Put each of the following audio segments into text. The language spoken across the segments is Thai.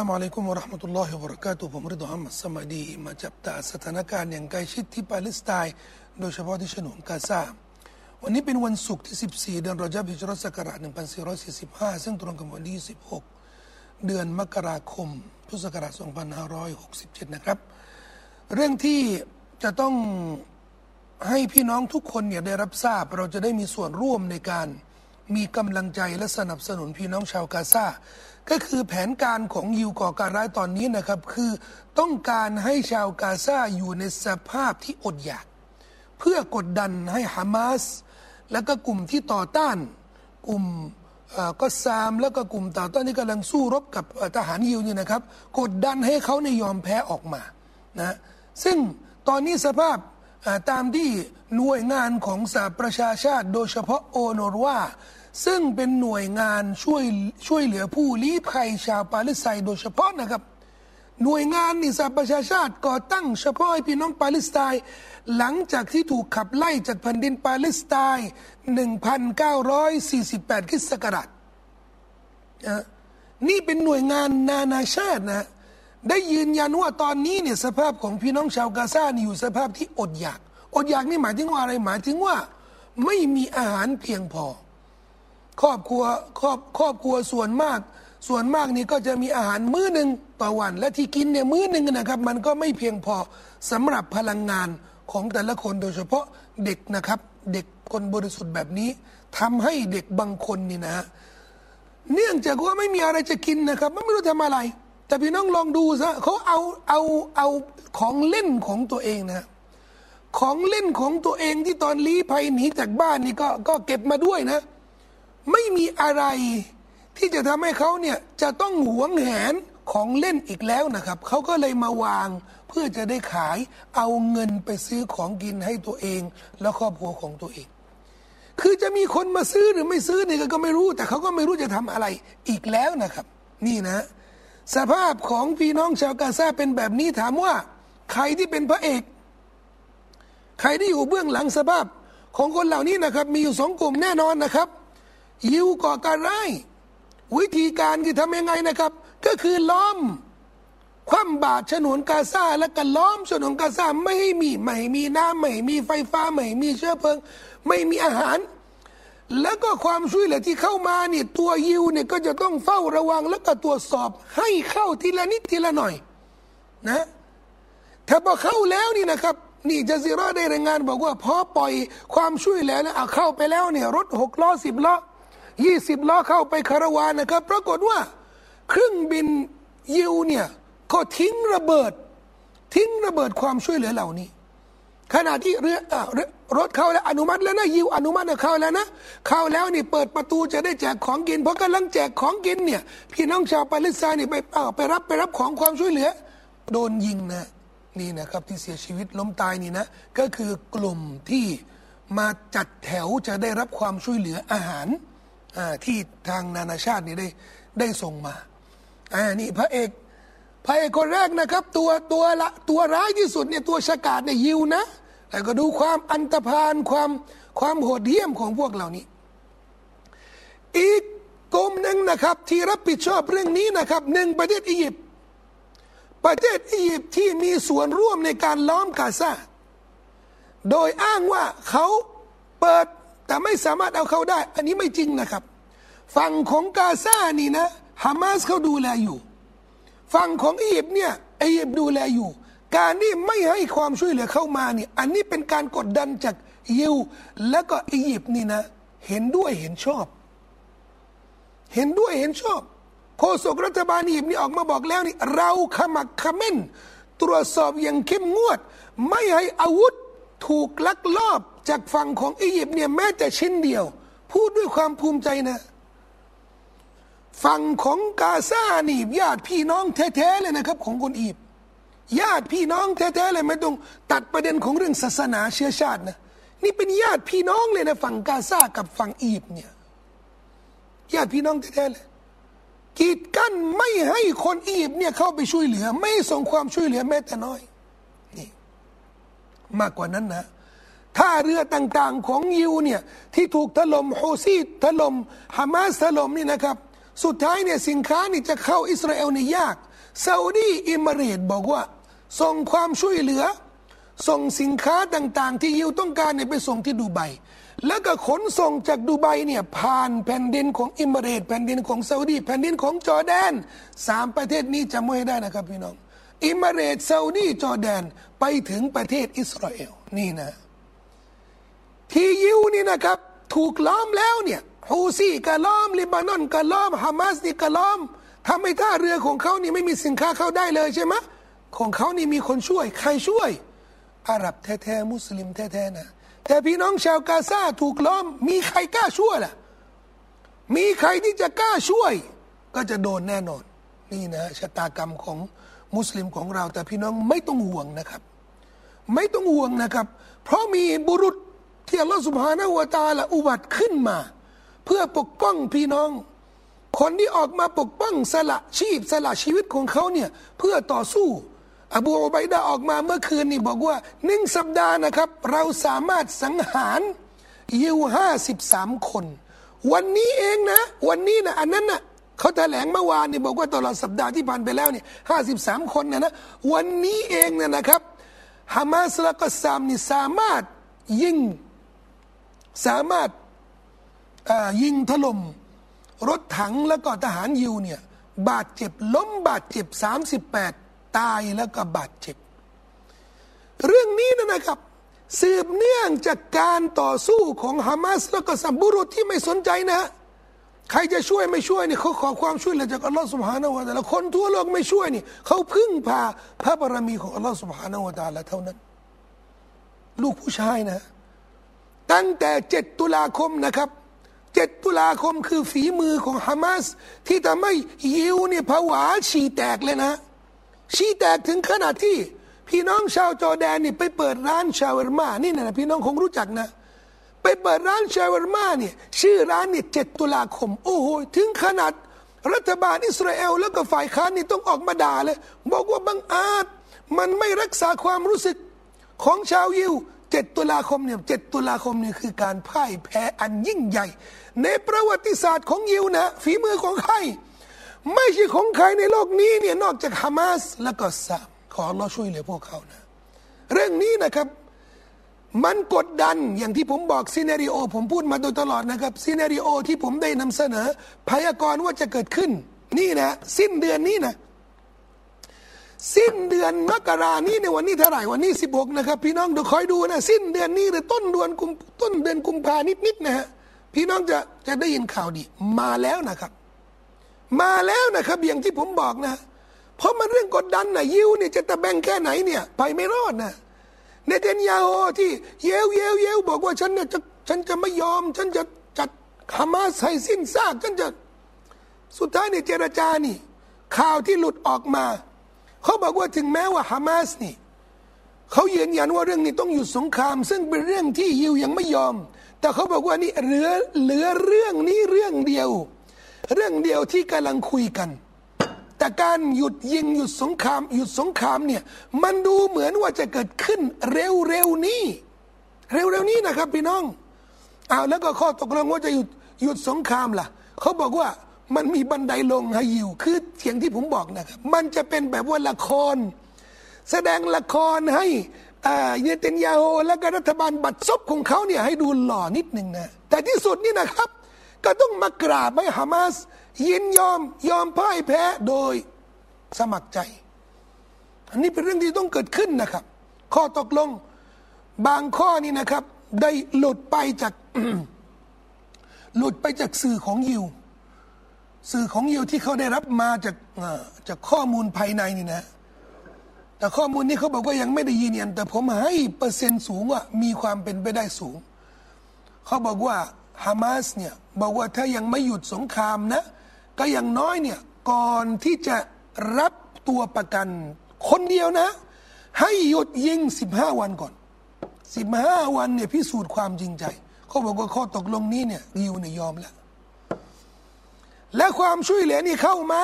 ลามอะลัยกุมวะราะห์มะตุลลอฮิวะบะเราะกาตุผมริดอัมมัสมาดี มาจับตาสถานการณ์อย่างใกล้ชิดที่ปาเลสไตน์โดยเฉพาะที่ฉนวนกาซาวันนี้เป็นวันศุกร์ที่ 14 เดือนรอจับฮิจรัสศักราช1445 ซึ่งตรงกับวันที่16เดือนมกราคม พุทธศักราช 2567 นะครับ เรื่องที่จะต้องให้พี่น้องทุกคนเนี่ยได้รับทราบ เราจะได้มีส่วนร่วมในการมีกำลังใจและสนับสนุนพี่น้องชาวกาซา ก็คือแผนการของยิวก่อการร้ายตอนนี้นะครับ คือต้องการให้ชาวกาซาอยู่ในสภาพที่อดอยาก เพื่อกดดันให้ฮามาสและก็กลุ่มที่ต่อต้าน กลุ่มก็ซามแล้วก็กลุ่มต่อต้านที่กำลังสู้รบกับทหารยิวนี่นะครับ กดดันให้เขาในยอมแพ้ออกมานะซึ่งตอนนี้สภาพตามที่หน่วยงานของสหประชาชาติ โดยเฉพาะโอนรว่า ซึ่งเป็นหน่วยงานช่วยช่วยเหลือผู้ลี้ภัยชาวปาเลสไตน์โดยเฉพาะนะครับ หน่วยงานนิสาประชาชาติก่อตั้งเฉพาะให้พี่น้องปาเลสไตน์หลังจากที่ถูกขับไล่จากแผ่นดินปาเลสไตน์ 1948คริสกราชนี่เป็นหน่วยงานนานาชาตินะได้ยืนยันว่าตอนนี้เนี่ยสภาพของพี่น้องชาวกาซานี่อยู่สภาพที่อดอยาก อดอยากนี่หมายถึงว่าอะไรหมายถึงว่า ไม่มีอาหารเพียงพอ ครอบครัวครอบครอบครัวส่วนมาก ส่วนมากนี่ก็จะมีอาหารมื้อหนึ่งต่อวัน และที่กินเนี่ยมื้อหนึ่งนะครับ มันก็ไม่เพียงพอสำหรับพลังงานของแต่ละคนโดยเฉพาะเด็กนะครับ เด็กคนบริสุทธิ์แบบนี้ทำให้เด็กบางคนนี่นะเนื่องจากว่าไม่มีอะไรจะกินนะครับไม่รู้ทำอะไร แต่พี่น้องลองดูซะเขาเอาเอาเอาของเล่นของตัวเองนะของเล่นของตัวเองที่ตอนลี้ภัยหนีจากบ้านนี่ก็ก็เก็บมาด้วยนะ ไม่มีอะไรที่จะทำให้เขาเนี่ยจะต้องหวงแหนของเล่นอีกแล้วนะครับ เขาก็เลยมาวางเพื่อจะได้ขายเอาเงินไปซื้อของกินให้ตัวเอง และครอบครัวของตัวเอง คือจะมีคนมาซื้อหรือไม่ซื้อเนี่ยก็ไม่รู้ แต่เขาก็ไม่รู้จะทำอะไรอีกแล้วนะครับ นี่นะ สภาพของพี่น้องชาวกาซาเป็นแบบนี้ถามว่า ใครที่เป็นพระเอก ใครที่อยู่เบื้องหลังสภาพของคนเหล่านี้นะครับ มีอยู่สองกลุ่มแน่นอนนะครับ ยิวก่อการร้ายวิธีการคือทำยังไงนะครับ ก็คือล้อม คว่ำบาตรฉนวนกาซาและก็ล้อมฉนวนกาซาไม่ให้มีไม่มีน้ำไม่มีไฟฟ้าไม่มีเชื้อเพลิง ไม่มีอาหาร แล้วก็ความช่วยเหลือที่เข้ามาเนี่ยตัวยิวเนี่ยก็จะต้องเฝ้าระวังแล้วก็ตรวจสอบให้เข้าทีละนิดทีละหน่อยนะถ้าพอเข้าแล้วนี่นะครับนี่จะซีรอได้รายงานบอกว่าพอปล่อยความช่วยเหลือแล้วเอาเข้าไปแล้วเนี่ยรถหกล้อสิบล้อ ยี่สิบล้อเข้าไปคาราวานนะครับ ปรากฏว่า เครื่องบินยิวเนี่ยก็ทิ้งระเบิด ทิ้งระเบิดความช่วยเหลือเหล่านี้ ขณะที่เรือรถเข้าแล้วอนุมัติแล้วนะยิวอนุมัติเข้าแล้วนะเข้าแล้วนี่เปิดประตูจะได้แจกของกิน เพราะกำลังแจกของกินเนี่ยพี่น้องชาวปาเลสไตน์นี่ไปไปรับไปรับของความช่วยเหลือ โดนยิงนะนี่นะครับที่เสียชีวิตล้มตายนี่นะก็คือกลุ่มที่มาจัดแถวจะได้รับความช่วยเหลืออาหาร ที่ทางนานาชาตินี่ได้ได้ส่งมาอ่านี่พระเอกพระเอกคนแรกนะครับ ตัวตัวละตัวร้ายที่สุดเนี่ยตัวชากาดเนี่ยยิวนะแต่ก็ดูความอันตรพานความความโหดเหี้ยมของพวกเหล่านี้ อีกกลุ่มหนึ่งนะครับ ที่รับผิดชอบเรื่องนี้นะครับหนึ่งประเทศอียิปต์ประเทศอียิปต์ที่มีส่วนร่วมในการล้อมกาซาโดยอ้างว่าเขาเปิด แต่ไม่สามารถเอาเขาได้ อันนี้ไม่จริงนะครับ ฝั่งของกาซานี่นะฮามาสเขาดูแลอยู่ ฝั่งของอียิปต์เนี่ยอียิปต์ดูแลอยู่ การที่ไม่ให้ความช่วยเหลือเข้ามาเนี่ยอันนี้เป็นการกดดันจากยิวและก็อียิปต์นี่นะ เห็นด้วยเห็นชอบ เห็นด้วยเห็นชอบโฆษกรัฐบาลอียิปต์นี่ออกมาบอกแล้วนี่เราขมักขม้นตรวจสอบอย่างเข้มงวด ไม่ให้อาวุธ ถูกลักลอบจากฝั่งของอียิปต์เนี่ยแม้แต่ชิ้นเดียว พูดด้วยความภูมิใจนะ ฝั่งของกาซานี่ญาติพี่น้องแท้ๆเลยนะครับ ของคนอียิปต์ญาติพี่น้องแท้ๆเลยไม่ต้องตัดประเด็นของเรื่องศาสนาเชื้อชาตินะนี่เป็นญาติพี่น้องเลยนะฝั่งกาซากับฝั่งอียิปต์เนี่ยญาติพี่น้องแท้ๆเลยกีดกั้นไม่ให้คนอียิปต์เนี่ยเข้าไปช่วยเหลือ ไม่ส่งความช่วยเหลือแม้แต่น้อย มากกว่านั้นนะท่าเรือต่างๆของยิวเนี่ยที่ถูกถล่มโฮซีถล่มฮามาสถล่มนี่นะครับ สุดท้ายเนี่ยสินค้านี่จะเข้าอิสราเอลนี่ยากซาอุดีอิมเรตบอกว่า ส่งความช่วยเหลือ ส่งสินค้าต่างๆ ที่ยิวต้องการเนี่ยไปส่งที่ดูไบแล้วก็ขนส่งจากดูไบเนี่ยผ่านแผ่นดินของอิมเรตแผ่นดินของซาอุดีแผ่นดินของจอร์แดนสามประเทศนี้จำไว้ได้นะครับพี่น้อง เอมิเรตส์ซาอุดีจอร์แดนไปถึงประเทศอิสราเอลนี่นะ ที่ยิวนี่นะครับ ถูกล้อมแล้วเนี่ยฮูซีก็ล้อมเลบานอนก็ล้อมฮามาสนี่ก็ล้อมทำให้ท่าเรือของเขานี่ไม่มีสินค้าเข้าได้เลยใช่ไหมของเขานี่มีคนช่วย ใครช่วย อาหรับแท้ๆมุสลิมแท้ๆนะแต่พี่น้องชาวกาซาถูกล้อม มีใครกล้าช่วยล่ะ มีใครที่จะกล้าช่วย ก็จะโดนแน่นอน นี่นะชะตากรรมของ มุสลิมของเรา แต่พี่น้องไม่ต้องห่วงนะครับ ไม่ต้องห่วงนะครับ เพราะมีบุรุษที่อัลลอฮฺสุบฮานาหัวตาละอุบัติขึ้นมา เพื่อปกป้องพี่น้อง คนที่ออกมาปกป้องสละชีพสละชีวิตของเขาเนี่ยเพื่อต่อสู้ อบูอุบัยดาออกมาเมื่อคืนนี่บอกว่าหนึ่งสัปดาห์นะครับ เราสามารถสังหารยิวห้าสิบสามคน วันนี้เองนะ วันนี้นะอันนั้นนะ่ะ เขาแถลงเมื่อวานนี่บอกว่าตลอดสัปดาห์ที่ผ่านไปแล้วเนี่ยห้าสิบสามคนนะนะวันนี้เองเนี่ยนะครับฮามาสและก็ซามนี่สามารถยิงสามารถยิงถล่มรถถังแล้วก็ทหารยิวเนี่ยบาดเจ็บล้มบาดเจ็บสามสิบแปดตายแล้วก็บาดเจ็บ เรื่องนี้นะนะครับ สืบเนื่องจากการต่อสู้ของฮามาสแล้วก็สัมบุรุษที่ไม่สนใจนะ ใครจะช่วยไม่ช่วยนี่เขาขอความช่วยเหลือจากอัลลอฮฺสุบฮานาวะตาละคนทั่วโลกไม่ช่วยนี่เขาพึ่งพาพระบารมีของอัลลอฮฺสุบฮานาวะตาละเท่านั้น ลูกผู้ชายนะ ตั้งแต่เจ็ดตุลาคมนะครับเจ็ดตุลาคมคือฝีมือของฮามาสที่ทำให้ยิวเนี่ยผวาฉี่แตกเลยนะขี้แตกถึงขนาดที่ พี่น้องชาวจอร์แดนนี่ไปเปิดร้านชาวเวร์มานี่นะพี่น้องคงรู้จักนะ ไปเปิดร้านชาวร์มาเนี่ยชื่อร้านเนี่ยเจ็ดตุลาคม โอ้โห ถึงขนาดรัฐบาลอิสราเอลแล้วก็ฝ่ายค้านนี่ต้องออกมาด่าเลย บอกว่าบังอาจมันไม่รักษาความรู้สึกของชาวยิวเจ็ดตุลาคมเนี่ยเจ็ดตุลาคมเนี่ยคือการพ่ายแพ้อันยิ่งใหญ่ ในประวัติศาสตร์ของยิวนะ ฝีมือของใคร ไม่ใช่ของใครในโลกนี้เนี่ยนอกจากฮามาสและก็ซามขอเราช่วยเหลือพวกเขานะ เรื่องนี้นะครับ มันกดดันอย่างที่ผมบอกซีเนรีโอผมพูดมาโดยตลอดนะครับซีเนรีโอที่ผมได้นำเสนอ พยากรณ์ว่าจะเกิดขึ้น นี่นะสิ้นเดือนนี้นะสิ้นเดือนมกรานี้ในวันนี้เท่าไหร่วันนี้สิบหกนะครับ พี่น้องดูคอยดูนะสิ้นเดือนนี้หรือต้นเดือนกุมต้นเดือนกุมภานิดนิดนะฮะพี่น้องจะจะได้ยินข่าวดี มาแล้วนะครับ มาแล้วนะครับอย่างที่ผมบอกนะ เพราะมันเรื่องกดดันนะยิวเนี่ยจะตะแบงแค่ไหนเนี่ย ไปไม่รอดนะ เนเธนยาโฮที่เยวเยวเยวบอกว่าฉันเนี่ยจะฉันจะไม่ยอม ฉันจะจัดฮามาสให้สิ้นซากฉันจะสุดท้ายเนี่ยเจรจานี่ ข่าวที่หลุดออกมา เขาบอกว่าถึงแม้ว่าฮามาสนี่เขายืนยันว่าเรื่องนี้ต้องหยุดสงคราม ซึ่งเป็นเรื่องที่ยิวยังไม่ยอม แต่เขาบอกว่านี่เหลือเหลือเรื่องนี้เรื่องเดียว เรื่องเดียวที่กำลังคุยกัน แต่การหยุดยิงหยุดสงครามหยุดสงครามเนี่ยมันดูเหมือนว่าจะเกิดขึ้นเร็วๆนี้ เร็วๆนี้นะครับพี่น้องเอาแล้วก็ข้อตกลงว่าจะหยุดหยุดสงครามล่ะเขาบอกว่ามันมีบันไดลงให้อยู่คือเสียงที่ผมบอกนะครับมันจะเป็นแบบว่าละคร แสดงละครให้เนเตนยาโฮและก็รัฐบาลบัดซบของเขาเนี่ยให้ดูหล่อนิดหนึ่งนะแต่ที่สุดนี่นะครับ ก็ต้องมากราบให้ฮามาส ยินยอมยอมพ่ายแพ้โดยสมัครใจ อันนี้เป็นเรื่องที่ต้องเกิดขึ้นนะครับ ข้อตกลงบางข้อนี่นะครับ ได้หลุดไปจากหลุดไปจากสื่อของยิว สื่อของยิวที่เขาได้รับมาจากจากข้อมูลภายในนี่นะแต่ข้อมูลนี้เขาบอกว่ายังไม่ได้ยืนยันแต่ผมให้เปอร์เซ็นต์สูงว่ามีความเป็นไปได้สูง เขาบอกว่าฮามาสเนี่ยบอกว่าถ้ายังไม่หยุดสงครามนะ ก็อยังน้อยเนี่ยก่อนที่จะรับตัวประกัน คนเดียวนะ ให้หยุดยิงสิบห้าวันก่อนสิบห้าวันเนี่ยพิสูจน์ความจริงใจ เขาบอกว่าข้อตกลงนี้เนี่ยยิวเนี่ยยอมแล้ว และความช่วยเหลือนี่เข้ามา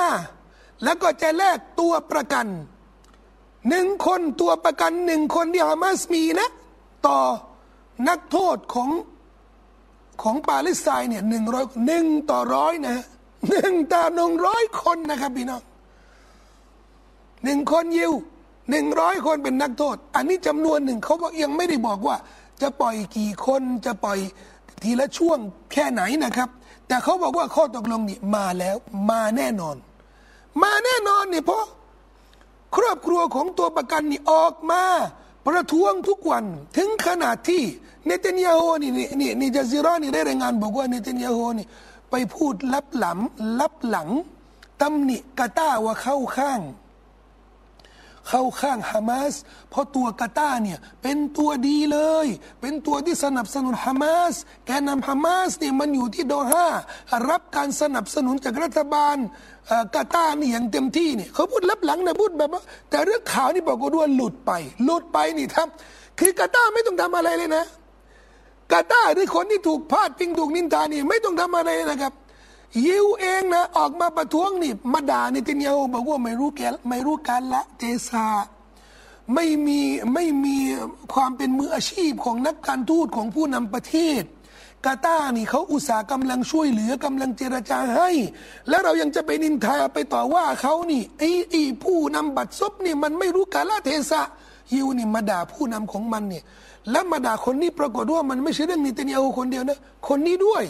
แล้วก็จะแลกตัวประกันหนึ่งคนตัวประกันหนึ่งคนที่ฮามาสมีนะ ต่อนักโทษของของปาเลสไตน์เนี่ยหนึ่งร้อยหนึ่งต่อร้อยนะ หนึ่งต่อหนึ่งร้อยคนนะครับพี่น้องหนึ่งคนยิวหนึ่งร้อยคนเป็นนักโทษ อันนี้จำนวนหนึ่งเขาบอกยังไม่ได้บอกว่า จะปล่อยกี่คนจะปล่อยทีละช่วงแค่ไหนนะครับ แต่เขาบอกว่าข้อตกลงนี่มาแล้วมาแน่นอน มาแน่นอนเนี่ยเพราะครอบครัวของตัวประกันนี่ออกมาประท้วงทุกวันถึงขนาดที่เนเธนยาโฮนี่นี่นี่จาซิรอนี่ได้รายงานบอกว่าเนเธนยาโฮนี่ ไปพูดลับหลังลับหลังตำหนิกาตาว่าเข้าข้าง เข้าข้างฮามาสเพราะตัวกาตาเนี่ยเป็นตัวดีเลย เป็นตัวที่สนับสนุนฮามาสแกนนำฮามาสเนี่ยมันอยู่ที่โดฮารับการสนับสนุนจากรัฐบาลกาตาร์นี่อย่างเต็มที่เนี่ยเขาพูดลับหลังนะพูดแบบว่า แต่เรื่องข่าวนี่บอกว่าหลุดไป หลุดไปนี่ทำคือกาตาไม่ต้องทำอะไรเลยนะ กาตาร์หรือคนที่ถูกพาดพิงถูกนินทานี่ไม่ต้องทำอะไรนะครับ ยิวเองนะออกมาประท้วงนี่มาด่าในตินยาบอกว่าไม่รู้แกไม่รู้การละเทศะไม่มีไม่มีความเป็นมืออาชีพของนักการทูตของผู้นำประเทศกาตาร์นี่เขาอุตส่าห์กำลังช่วยเหลือกำลังเจรจาให้ แล้วเรายังจะไปนินทาไปต่อว่าเขานี่ไอ้ไอ้ผู้นำบัตรซบนี่มันไม่รู้กาลเทศะยิวนี่มาด่าผู้นำของมันเนี่ย แล้วมาด่าคนนี้ปรากฏว่ามันไม่ใช่เรื่องนิตเนียโคนเดียวนะ คนนี้ด้วย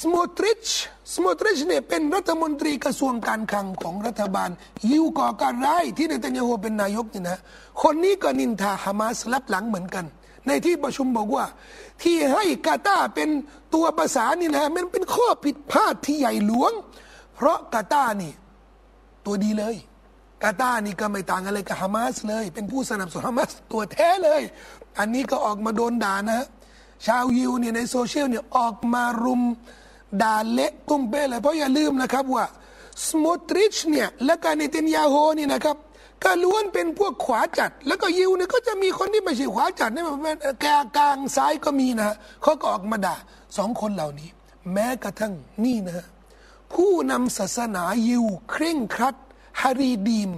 สโมทริชสโมทริชเนี่ยเป็นรัฐมนตรีกระทรวงการคลังของรัฐบาล ยิวก่อการร้ายที่เนตันยาโฮเป็นนายกนี่นะ คนนี้ก็นินทาฮามาสลับหลังเหมือนกัน ในที่ประชุมบอกว่า ที่ให้กาตาเป็นตัวภาษานี่นะมันเป็นข้อผิดพลาดที่ใหญ่หลวง เพราะกาตานี่ ตัวดีเลย กาตานี่ก็ไม่ต่างอะไรกับฮามาสเลย เป็นผู้สนับสนุนฮามาสตัวแท้เลย อันนี้ก็ออกมาโดนด่านะชาวยิวเนี่ยในโซเชียลเนี่ยออกมารุมด่าเละตุ้มเป้เลย เพราะอย่าลืมนะครับว่าสโมตริชเนี่ยและการเนตินยาโฮนี่นะครับก็ล้วนเป็นพวกขวาจัด แล้วก็ยิวเนี่ยก็จะมีคนที่ไม่ใช่ขวาจัดนี่มันแกกลางซ้ายก็มีนะเขาก็ออกมาด่าสองคนเหล่านี้ แม้กระทั่งนี่นะผู้นำศาสนายิวเคร่งครัด ฮารีดีม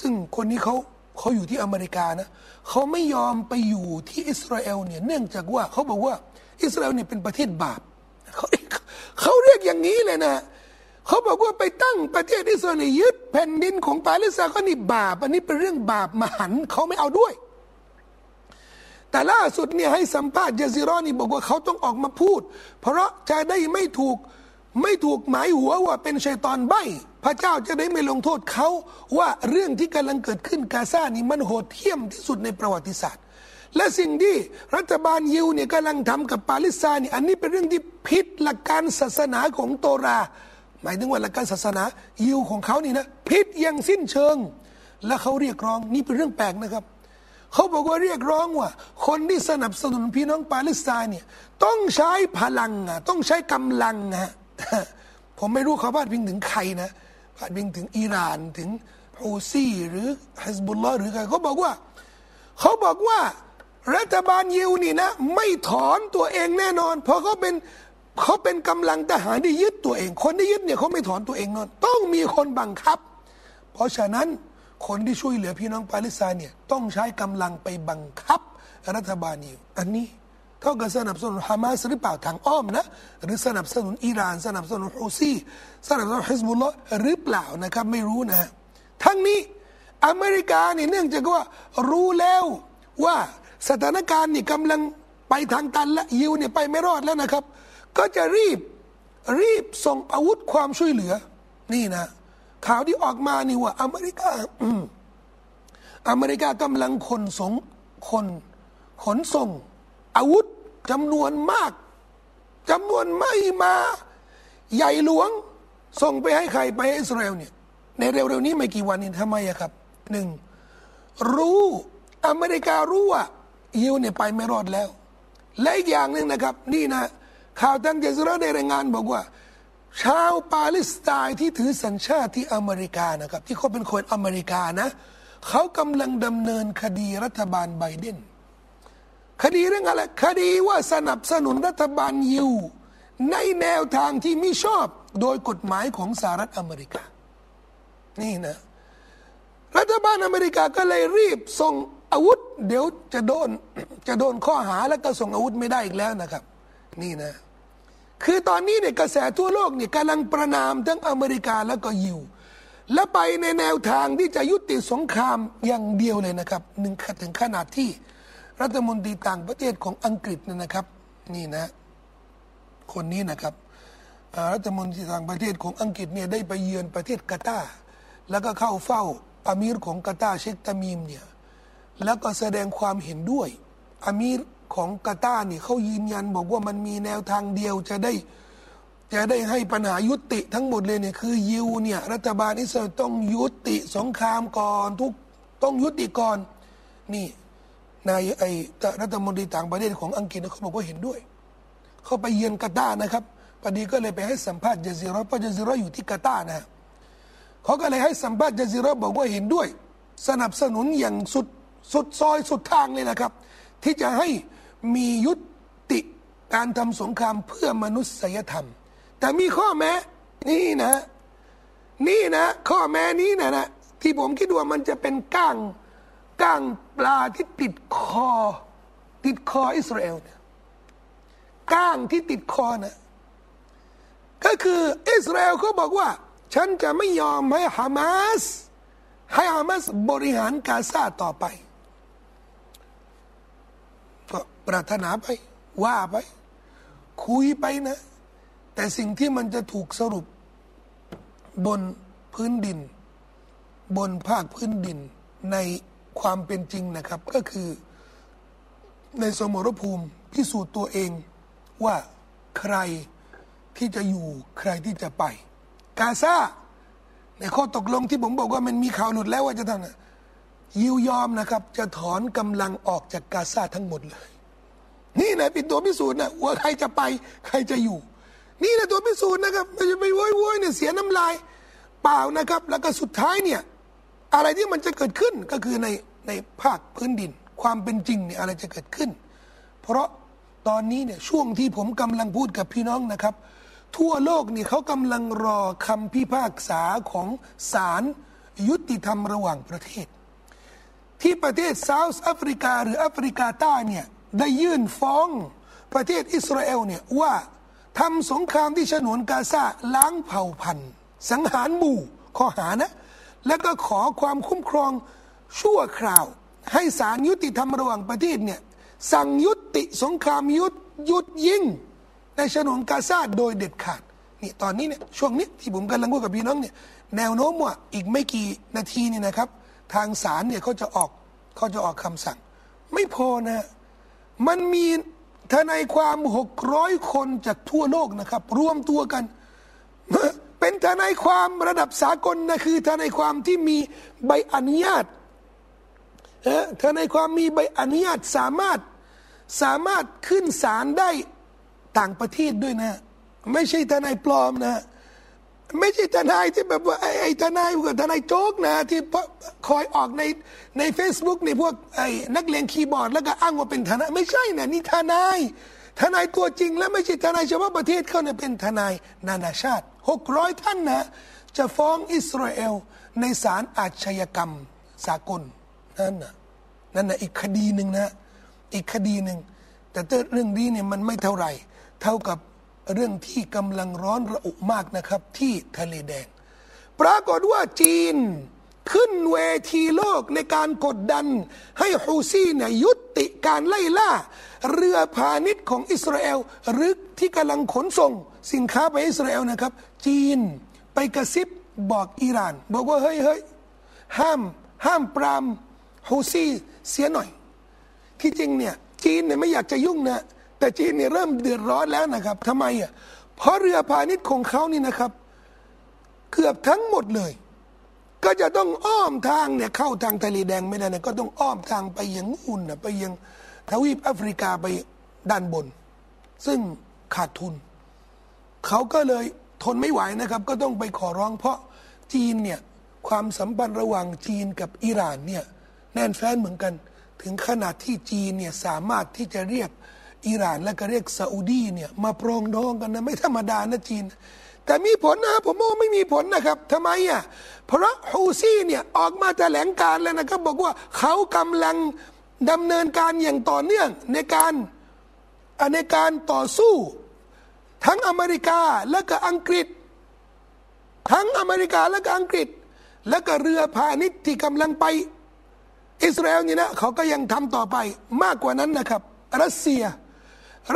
ซึ่งคนนี้เขาเขาอยู่ที่อเมริกานะเขาไม่ยอมไปอยู่ที่อิสราเอลเนี่ยเนื่องจากว่าเขาบอกว่าอิสราเอลเนี่ยเป็นประเทศบาปเขาเขาเรียกอย่างนี้เลยนะเขาบอกว่าไปตั้งประเทศอิสราเอลยึดแผ่นดินของปาเลสไตน์ก็นี่บาป อันนี้เป็นเรื่องบาปมหันเขาไม่เอาด้วย แต่ล่าสุดเนี่ยให้สัมภาษณ์ยาซิรอนี่บอกว่าเขาต้องออกมาพูด เพราะจะได้ไม่ถูก ไม่ถูกหมายหัวว่าเป็นชัยตอนใบพระเจ้าจะได้ไม่ลงโทษเขาว่าเรื่องที่กำลังเกิดขึ้นกาซานี่มันโหดเหี้ยมที่สุดในประวัติศาสตร์ และสิ่งที่รัฐบาลยิวเนี่ยกำลังทำกับปาเลสไตน์นี่อันนี้เป็นเรื่องที่ผิดหลักการศาสนาของโตรา หมายถึงว่าหลักการศาสนายิวของเขานี่นะพิษยังสิ้นเชิง และเขาเรียกร้องนี่เป็นเรื่องแปลกนะครับเขาบอกว่าเรียกร้องว่า คนที่สนับสนุนพี่น้องปาเลสไตน์เนี่ยต้องใช้พลังอะต้องใช้กำลังอะ ผมไม่รู้เขาพาดพิงถึงใครนะพาดพิงถึงอิหร่านถึงฮูซี่หรือฮิสบุลลอหรือใครเขาบอกว่า เขาบอกว่ารัฐบาลยิวนี่นะ ไม่ถอนตัวเองแน่นอน เพราะเขาเป็นเขาเป็นกำลังทหารที่ยึดตัวเอง คนที่ยึดเนี่ยเขาไม่ถอนตัวเองนอน ต้องมีคนบังคับ เพราะฉะนั้นคนที่ช่วยเหลือพี่น้องปาเลสไตน์เนี่ยต้องใช้กำลังไปบังคับรัฐบาลยู่อันนี้ เท่ากับสนับสนุนฮามาสหรือเปล่าทางอ้อมนะ หรือสนับสนุนอิหร่าน สนับสนุนฮูซีสนับสนุนฮิสบุลลอหรือเปล่านะครับไม่รู้นะทั้งนี้อเมริกาเนี่ยเนื่องจากว่ารู้แล้วว่าสถานการณ์นี่กำลังไปทางตันและยิวเนี่ยไปไม่รอดแล้วนะครับ ก็จะรีบรีบส่งอาวุธความช่วยเหลือ นี่นะ ข่าวที่ออกมานี่ว่า อเมริกาอเมริกากำลังขนส่งคนขนส่งอาวุธ จำนวนมากจำนวนไม่มา ใหญ่หลวง ส่งไปให้ใครไปให้อิสราเอลเนี่ย ในเร็วๆนี้ไม่กี่วันนี้ทำไมอะครับหนึ่งรู้อเมริการู้ว่ายิวเนี่ยไปไม่รอดแล้ว และอีกอย่างหนึ่งนะครับ นี่นะ ข่าวทางเจสราได้รายงานบอกว่า ชาวปาเลสไตน์ที่ถือสัญชาติที่อเมริกานะครับ ที่เขาเป็นคนอเมริกานะ เขากำลังดำเนินคดีรัฐบาลไบเดน คดีเรื่องอะไรคดีว่าสนับสนุนรัฐบาลยูในแนวทางที่ไม่ชอบโดยกฎหมายของสหรัฐอเมริกา นี่นะ รัฐบาลอเมริกาก็เลยรีบส่งอาวุธ เดี๋ยวจะโดนจะโดนข้อหาแล้วก็ส่งอาวุธไม่ได้อีกแล้วนะครับ นี่นะ คือตอนนี้เนี่ยกระแสทั่วโลกเนี่ยกำลังประนามทั้งอเมริกาแล้วก็ยิวและไปในแนวทางที่จะยุติสงครามอย่างเดียวเลยนะครับหนึ่งถึงขนาดที่ รัฐมนตรีต่างประเทศของอังกฤษเนี่ยนะครับ นี่นะ คนนี้นะครับรัฐมนตรีต่างประเทศของอังกฤษเนี่ยได้ไปเยือนประเทศกาตาร์แล้วก็เข้าเฝ้าอามีรของกาตาร์เชคตามีมเนี่ยแล้วก็แสดงความเห็นด้วยอามีรของกาตาร์เนี่ยเขายืนยันบอกว่ามันมีแนวทางเดียวจะได้จะได้ให้ปัญหายุติทั้งหมดเลยเนี่ยคือยิวเนี่ยรัฐบาลอิสราเอลต้องยุติสงครามก่อนทุกต้องยุติก่อนนี่ นายไอรัฐมนตรีต่างประเทศของอังกฤษเขาบอกว่าเห็นด้วย เขาไปเยือนกาตาร์นะครับพอดีก็เลยไปให้สัมภาษณ์จาซิรอเพราะจาซิรออยู่ที่กาตาร์นะเขาก็เลยให้สัมภาษณ์จาซิรอบอกว่าเห็นด้วย สนับสนุนอย่างสุดสุดซอยสุดทางเลยนะครับ ที่จะให้มียุติการทำสงครามเพื่อมนุษยธรรม แต่มีข้อแม้นี่นะ นี่นะ ข้อแม้นี้นะนะที่ผมคิดว่ามันจะเป็นก้าง ก้างปลาที่ติดคอ ติดคออิสราเอลเนี่ยก้างที่ติดคอนะก็คืออิสราเอลเขาบอกว่า ฉันจะไม่ยอมให้ฮามาสให้ฮามาสบริหารกาซาต่อไป ก็ปรารถนาไป ว่าไป คุยไปนะ แต่สิ่งที่มันจะถูกสรุป บนพื้นดิน บนภาคพื้นดินใน ความเป็นจริงนะครับ ก็คือในสมรภูมิพิสูจน์ตัวเองว่าใครที่จะอยู่ใครที่จะไป กาซาในข้อตกลงที่ผมบอกว่ามันมีข่าวหลุดแล้วว่าจะทำยิวยอมนะครับ จะถอนกำลังออกจากกาซาทั้งหมดเลย นี่นะเป็นตัวพิสูจน์นะว่าใครจะไป ใครจะอยู่ นี่นะตัวพิสูจน์นะครับไม่ใช่ไปโวยโวยเนี่ยเสียน้ำลาย เปล่านะครับ แล้วก็สุดท้ายเนี่ย อะไรที่มันจะเกิดขึ้นก็คือในในภาคพื้นดิน ความเป็นจริงเนี่ยอะไรจะเกิดขึ้น เพราะตอนนี้เนี่ยช่วงที่ผมกำลังพูดกับพี่น้องนะครับ ทั่วโลกนี่เขากำลังรอคำพิพากษาของศาลยุติธรรมระหว่างประเทศ ที่ประเทศเซาท์แอฟริกาหรือแอฟริกาใต้เนี่ยได้ยื่นฟ้องประเทศอิสราเอลเนี่ยว่าทำสงครามที่ฉนวนกาซาล้างเผ่าพันธุ์ สังหารหมู่ข้อหานะ แล้วก็ขอความคุ้มครองชั่วคราว ให้ศาลยุติธรรมระหว่างประเทศเนี่ยสั่งยุติสงครามยุดยุดยิงในฉนวนกาซาโดยเด็ดขาดนี่ตอนนี้เนี่ยช่วงนี้ที่ผมกำลังพูดกับพี่น้องเนี่ยแนวโน้มว่าอีกไม่กี่นาทีนี่นะครับ ทางศาลเนี่ยเขาจะออกเขาจะออกคำสั่ง ไม่พอนะ มันมีทนายความหกร้อยคนจากทั่วโลกนะครับ รวมตัวกัน เป็นทนายความระดับสากลนะคือทนายความที่มีใบอนุญาตทนายความมีใบอนุญาตสามารถสามารถขึ้นศาลได้ต่างประเทศด้วยนะ ไม่ใช่ทนายปลอมนะ ไม่ใช่ทนายที่แบบว่าไอ้ทนายกับทนายโจ๊กนะ ที่คอยออกในใน Facebook ในพวกไอ้นักเลงคีย์บอร์ด แล้วก็อ้างว่าเป็นทนายไม่ใช่นะนี่ทนาย ทนายตัวจริง และไม่ใช่ทนายเฉพาะประเทศเขาเนี่ยเป็นทนายนานาชาติหกร้อยท่านนะจะฟ้องอิสราเอลในศาลอาชญากรรมสากลนั่นนะนั่นนะอีกคดีหนึ่งนะอีกคดีหนึ่งแต่เรื่องนี้เนี่ยมันไม่เท่าไหร่ เท่ากับเรื่องที่กำลังร้อนระอุมากนะครับ ที่ทะเลแดง ปรากฏว่าจีน ขึ้นเวทีโลกในการกดดัน ให้ฮูซีเนี่ยยุติการไล่ล่า เรือพาณิชย์ของอิสราเอลหรือที่กำลังขนส่ง สินค้าไปอิสราเอลนะครับ จีนไปกระซิบบอกอิหร่าน บอกว่าเฮ้ยเฮ้ยห้ามห้ามปรามฮูซีเสียหน่อย ที่จริงเนี่ยจีนเนี่ยไม่อยากจะยุ่งนะแต่จีนเนี่ยเริ่มเดือดร้อนแล้วนะครับทำไมอะเพราะเรือพาณิชย์ของเขานี่นะครับ เกือบทั้งหมดเลย ก็จะต้องอ้อมทางเนี่ยเข้าทางทะเลแดงไม่ได้นะก็ต้องอ้อมทางไปยังอุ่นนะไปยังทวีปแอฟริกาไปด้านบน ซึ่งขาดทุน เขาก็เลยทนไม่ไหวนะครับ ก็ต้องไปขอร้องเพราะจีนเนี่ยความสัมพันธ์ระหว่างจีนกับอิหร่านเนี่ยแน่นแฟ้นเหมือนกัน ถึงขนาดที่จีนเนี่ยสามารถที่จะเรียกอิหร่านและก็เรียกซาอุดีเนี่ยมาปรองดองกันนะไม่ธรรมดานะจีน แต่มีผลนะผมว่าไม่มีผลนะครับทำไมอะเพราะฮูซี่เนี่ยออกมาแถลงการแล้วนะครับ บอกว่าเขากำลังดำเนินการอย่างต่อเนื่องในการในการต่อสู้ ทั้งอเมริกาและก็อังกฤษ ทั้งอเมริกาและก็อังกฤษ และก็เรือพาณิชย์ที่กำลังไปอิสราเอลนี่นะเขาก็ยังทำต่อไปมากกว่านั้นนะครับ รัสเซีย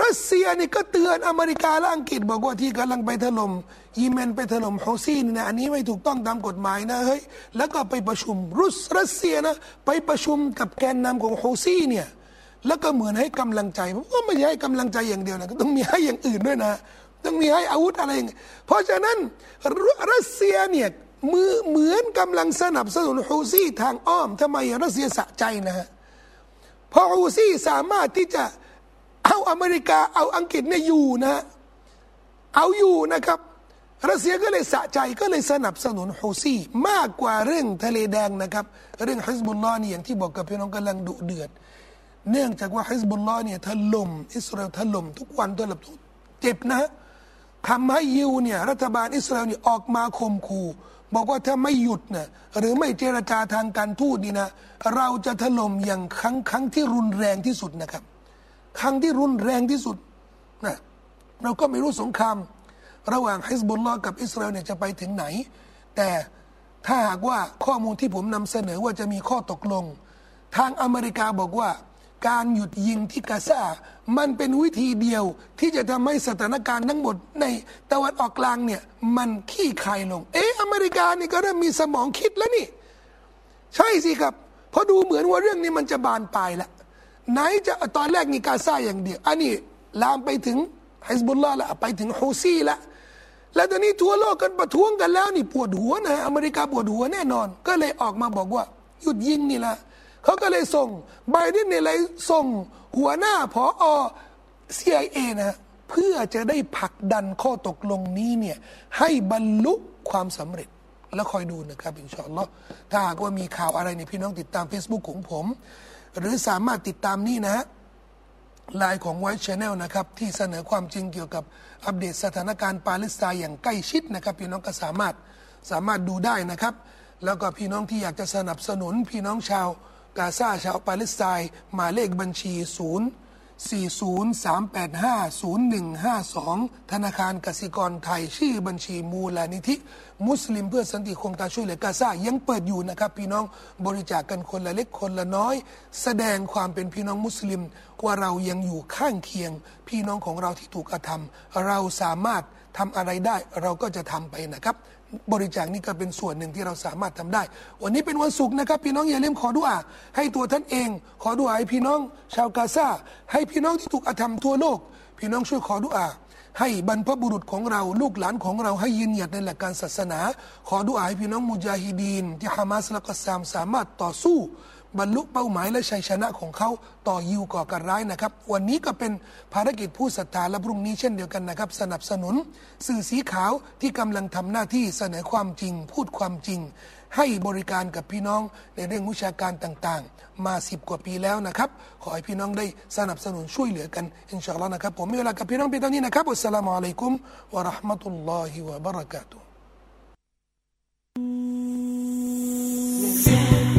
รัสเซียนี่ก็เตือนอเมริกาและอังกฤษ บอกว่าที่กำลังไปถล่มเยเมนไปถล่มฮูซีนี่นะอันนี้ไม่ถูกต้องตามกฎหมายนะเฮ้ยแล้วก็ไปประชุมรุสรัสเซียนะไปประชุมกับแกนนำของฮูซีเนี่ยแล้วก็เหมือนให้กำลังใจผมก็ไม่ใช่ให้กำลังใจอย่างเดียวนะต้องมีให้อย่างอื่นด้วยนะต้องมีให้อาวุธอะไรอย่างเพราะฉะนั้นรัสเซียเนี่ยมือเหมือนกำลังสนับสนุนฮูซีทางอ้อมทำไมรัสเซียสะใจนะฮะเพราะฮูซีสามารถที่จะ เอาอเมริกาเอาอังกฤษเนี่ยอยู่นะ เอาอยู่นะครับรัสเซียก็เลยสะใจก็เลยสนับสนุนฮูซีมากกว่าเรื่องทะเลแดงนะครับ เรื่องฮิสบุลลอฮ์นี่ยอย่างที่บอกกับพี่น้องกำลังดุเดือด เนื่องจากว่าฮิสบุลลอฮ์เนี่ยถล่มอิสราเอลถล่มทุกวันถล่มเจ็บนะทำให้ยิวเนี่ยรัฐบาลอิสราเอลเนี่ยออกมาข่มขู่บอกว่าถ้าไม่หยุดนะหรือไม่เจรจาทางการทูตนี่นะ เราจะถล่มอย่างครั้งครั้งที่รุนแรงที่สุดนะครับ ครั้งที่รุนแรงที่สุดนะเราก็ไม่รู้สงคราม ระหว่างฮิสบุลลอฮ์กับอิสราเอลเนี่ยจะไปถึงไหน แต่ถ้าหากว่าข้อมูลที่ผมนำเสนอว่าจะมีข้อตกลง ทางอเมริกาบอกว่า การหยุดยิงที่กาซามันเป็นวิธีเดียวที่จะทำให้สถานการณ์ทั้งหมดในตะวันออกกลางเนี่ยมันขี้คายลง เอ๊ะอเมริกานี่ก็เริ่มมีสมองคิดแล้วนี่ ใช่สิครับ เพราะดูเหมือนว่าเรื่องนี้มันจะบานปลายละ ไหนจะตอนแรกนี่กาซาอย่างเดียว อันนี้ลามไปถึงฮิสบุลลาห์ละไปถึงฮูซีละแล้วตอนนี้ทั่วโลกกันประท้วงกันแล้วนี่ปวดหัวนะอเมริกาปวดหัวแน่นอน ก็เลยออกมาบอกว่า หยุดยิงนี่ละเขาก็เลยส่งไบเดนเนี่ยเลยส่งหัวหน้าผออ CIA นะเพื่อจะได้ผลักดันข้อตกลงนี้เนี่ยให้บรรลุความสำเร็จแล้วคอยดูนะครับอินชอนลอถ้าหากว่ามีข่าวอะไรเนี่ยพี่น้องติดตาม Facebook ของผม หรือสามารถติดตามนี่นะฮะไลน์ของ White Channel นะครับ ที่เสนอความจริงเกี่ยวกับอัปเดตสถานการณ์ปาเลสไตน์อย่างใกล้ชิดนะครับ พี่น้องก็สามารถสามารถดูได้นะครับ แล้วก็พี่น้องที่อยากจะสนับสนุนพี่น้องชาวกาซาชาวปาเลสไตน์หมายเลขบัญชี 0 403850152 ธนาคารกสิกรไทย ชื่อบัญชีมูลนิธิ มุสลิมเพื่อสันติคงตาช่วยเหลือกาซายังเปิดอยู่นะครับ พี่น้องบริจาคกกันคนละเล็กคนละน้อย แสดงความเป็นพี่น้องมุสลิมว่าเรายังอยู่ข้างเคียง พี่น้องของเราที่ถูกกระทำเราสามารถ ทำอะไรได้เราก็จะทำไปนะครับ บริจาคนี่ก็เป็นส่วนหนึ่งที่เราสามารถทำได้ วันนี้เป็นวันศุกร์นะครับ พี่น้องอย่าลืมขอดุอาให้ตัวท่านเอง ขอดุอาให้พี่น้อง ชาวกาซาให้พี่น้องที่ถูกอธรรมทั่วโลก พี่น้องช่วยขอดุอาให้บรรพบุรุษของเราลูกหลานของเราให้ยืนหยัดในหลักการศาสนา ขอดุอาให้พี่น้องมุจาฮิดีนที่ฮามาสและก็ซามสามารถต่อสู้ บรรลุเป้าหมายและชัยชนะของเขาต่อยิวก่อการร้ายนะครับ วันนี้ก็เป็นภารกิจผู้ศรัทธาและพรุ่งนี้เช่นเดียวกันนะครับ สนับสนุนสื่อสีขาวที่กำลังทำหน้าที่เสนอความจริง พูดความจริง ให้บริการกับพี่น้องในเรื่องวิชาการต่างๆ มาสิบกว่าปีแล้วนะครับ ขอให้พี่น้องได้สนับสนุนช่วยเหลือกันอินชาอัลลอฮ์นะครับผมมีเวลากับพี่น้องเพียงเท่านี้นะครับอัสสลามุอะลัยกุมวะราะห์มะตุลลอฮิวะบะเราะกาตุฮ์